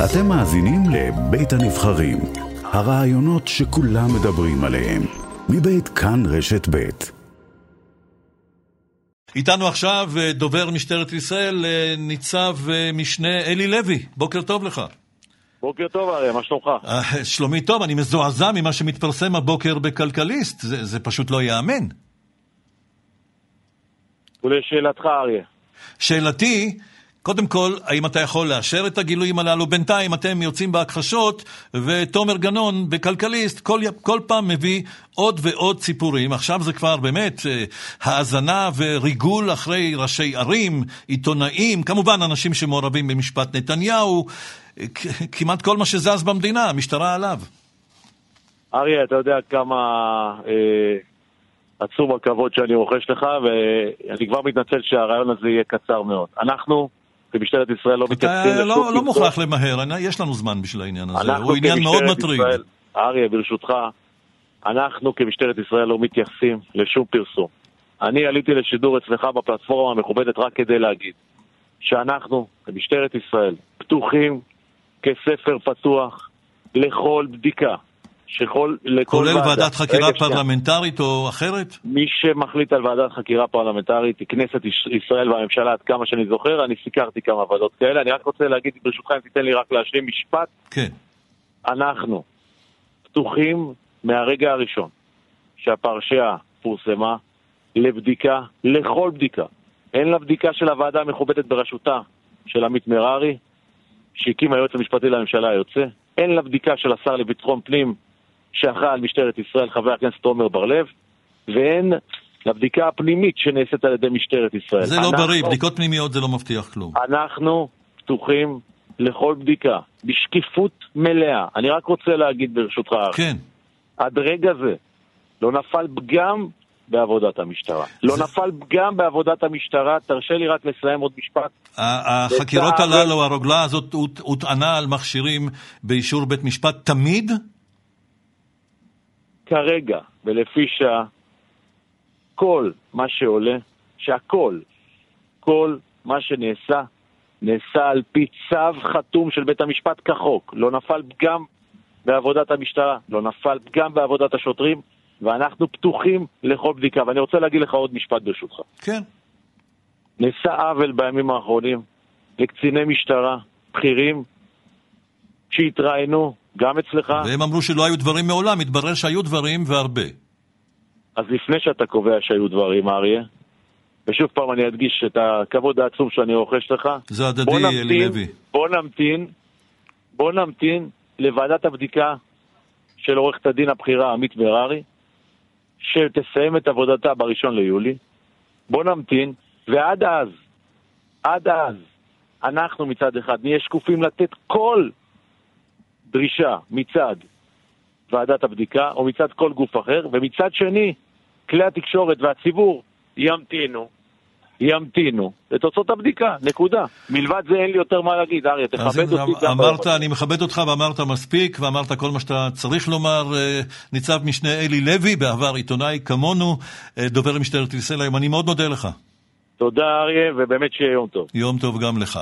אתם מאזינים לבית הנבחרים, הרעיונות שכולם מדברים עליהם, מבית כאן רשת בית. איתנו עכשיו אה, דובר משטרת ישראל, אה, ניצב אה, משנה אלי לוי. בוקר טוב לך. בוקר טוב אריה, מה שלומך? שלומי טוב, אני מזועזע ממה שמתפרסם הבוקר בכלכליסט, זה, זה פשוט לא ייאמן. ולשאלתך אריה. שאלתי, קודם כל, האם אתה יכול לאשר את הגילויים הללו? בינתיים אתם יוצאים בהכחשות, ותומר גנון בכלכליסט כל, כל פעם מביא עוד ועוד סיפורים. עכשיו זה כבר באמת אה, האזנה וריגול אחרי ראשי ערים, עיתונאים, כמובן אנשים שמעורבים במשפט נתניהו, כמעט כל מה שזז במדינה, המשטרה עליו. אריה, אתה יודע כמה אה, עצום הכבוד שאני רוכש לך, ואני כבר מתנצל שהרעיון הזה יהיה קצר מאוד. אנחנו... כמשטרת ישראל לא מתייחסים לשום... אתה לא מוכרח למהר, יש לנו זמן בשביל העניין הזה, הוא עניין מאוד מטריד. אריה, ברשותך, אנחנו כמשטרת ישראל לא מתייחסים לשום פרסום. אני עליתי לשידור אצלך בפלטפורמה המכובדת רק כדי להגיד שאנחנו, כמשטרת ישראל, פתוחים כספר פתוח לכל בדיקה, שכל, כולל ועדה. ועדת חקירה רגע, פרלמנטרית שנייה. או אחרת? מי שמחליט על ועדת חקירה פרלמנטרית היא כנסת ישראל והממשלה, עד כמה שאני זוכר, אני סיקרתי כמה ועדות כאלה. אני רק רוצה להגיד, ברשותך, אם תיתן לי רק להשלים משפט. כן. אנחנו פתוחים מהרגע הראשון שהפרשייה פורסמה לבדיקה, לכל בדיקה. הן לבדיקה של הוועדה המכובדת בראשותה של עמית מררי, שהקים היועץ המשפטי לממשלה היוצא, הן לבדיקה של השר לביטחון פנים שאחראי על משטרת ישראל, חבר הכנסת עומר בר-לב, והן לבדיקה הפנימית שנעשית על ידי משטרת ישראל. זה לא אנחנו, בריא, בדיקות פנימיות זה לא מבטיח כלום. אנחנו פתוחים לכל בדיקה, בשקיפות מלאה. אני רק רוצה להגיד ברשותך, כן. עד רגע זה לא נפל פגם בעבודת המשטרה. לא זה... נפל פגם בעבודת המשטרה, תרשה לי רק לסיים עוד משפט. החקירות הללו, הרוגלה הזאת הוטענה על מכשירים באישור בית משפט תמיד? כרגע, ולפי שעה, כל מה שעולה, שהכל, כל מה שנעשה, נעשה על פי צו חתום של בית המשפט כחוק. לא נפל פגם בעבודת המשטרה, לא נפל פגם בעבודת השוטרים, ואנחנו פתוחים לכל בדיקה. ואני רוצה להגיד לך עוד משפט ברשותך. כן. נעשה עוול בימים האחרונים לקציני משטרה בכירים שהתראיינו גם אצלך. והם אמרו שלא היו דברים מעולם, התברר שהיו דברים והרבה. אז לפני שאתה קובע שהיו דברים, אריה, ושוב פעם אני אדגיש את הכבוד העצום שאני רוכש לך. זה הדדי, אלי לוי. בוא נמתין, בוא נמתין לוועדת הבדיקה של עורכת הדין הבכירה עמית מררי, שתסיים את עבודתה בראשון ליולי. בוא נמתין, ועד אז, עד אז, אנחנו מצד אחד נהיה שקופים לתת כל דרישה מצד ועדת הבדיקה או מצד כל גוף אחר, ומצד שני, כלי התקשורת והציבור ימתינו, ימתינו לתוצאות הבדיקה, נקודה. מלבד זה אין לי יותר מה להגיד, אריה, תכבד אותי. אמרת, אני מכבד אותך ואמרת מספיק, ואמרת כל מה שאתה צריך לומר. אה, ניצב משנה אלי לוי, בעבר עיתונאי כמונו, אה, דובר משטרת ישראל היום, אני מאוד מודה לך. תודה אריה, ובאמת שיהיה יום טוב. יום טוב גם לך.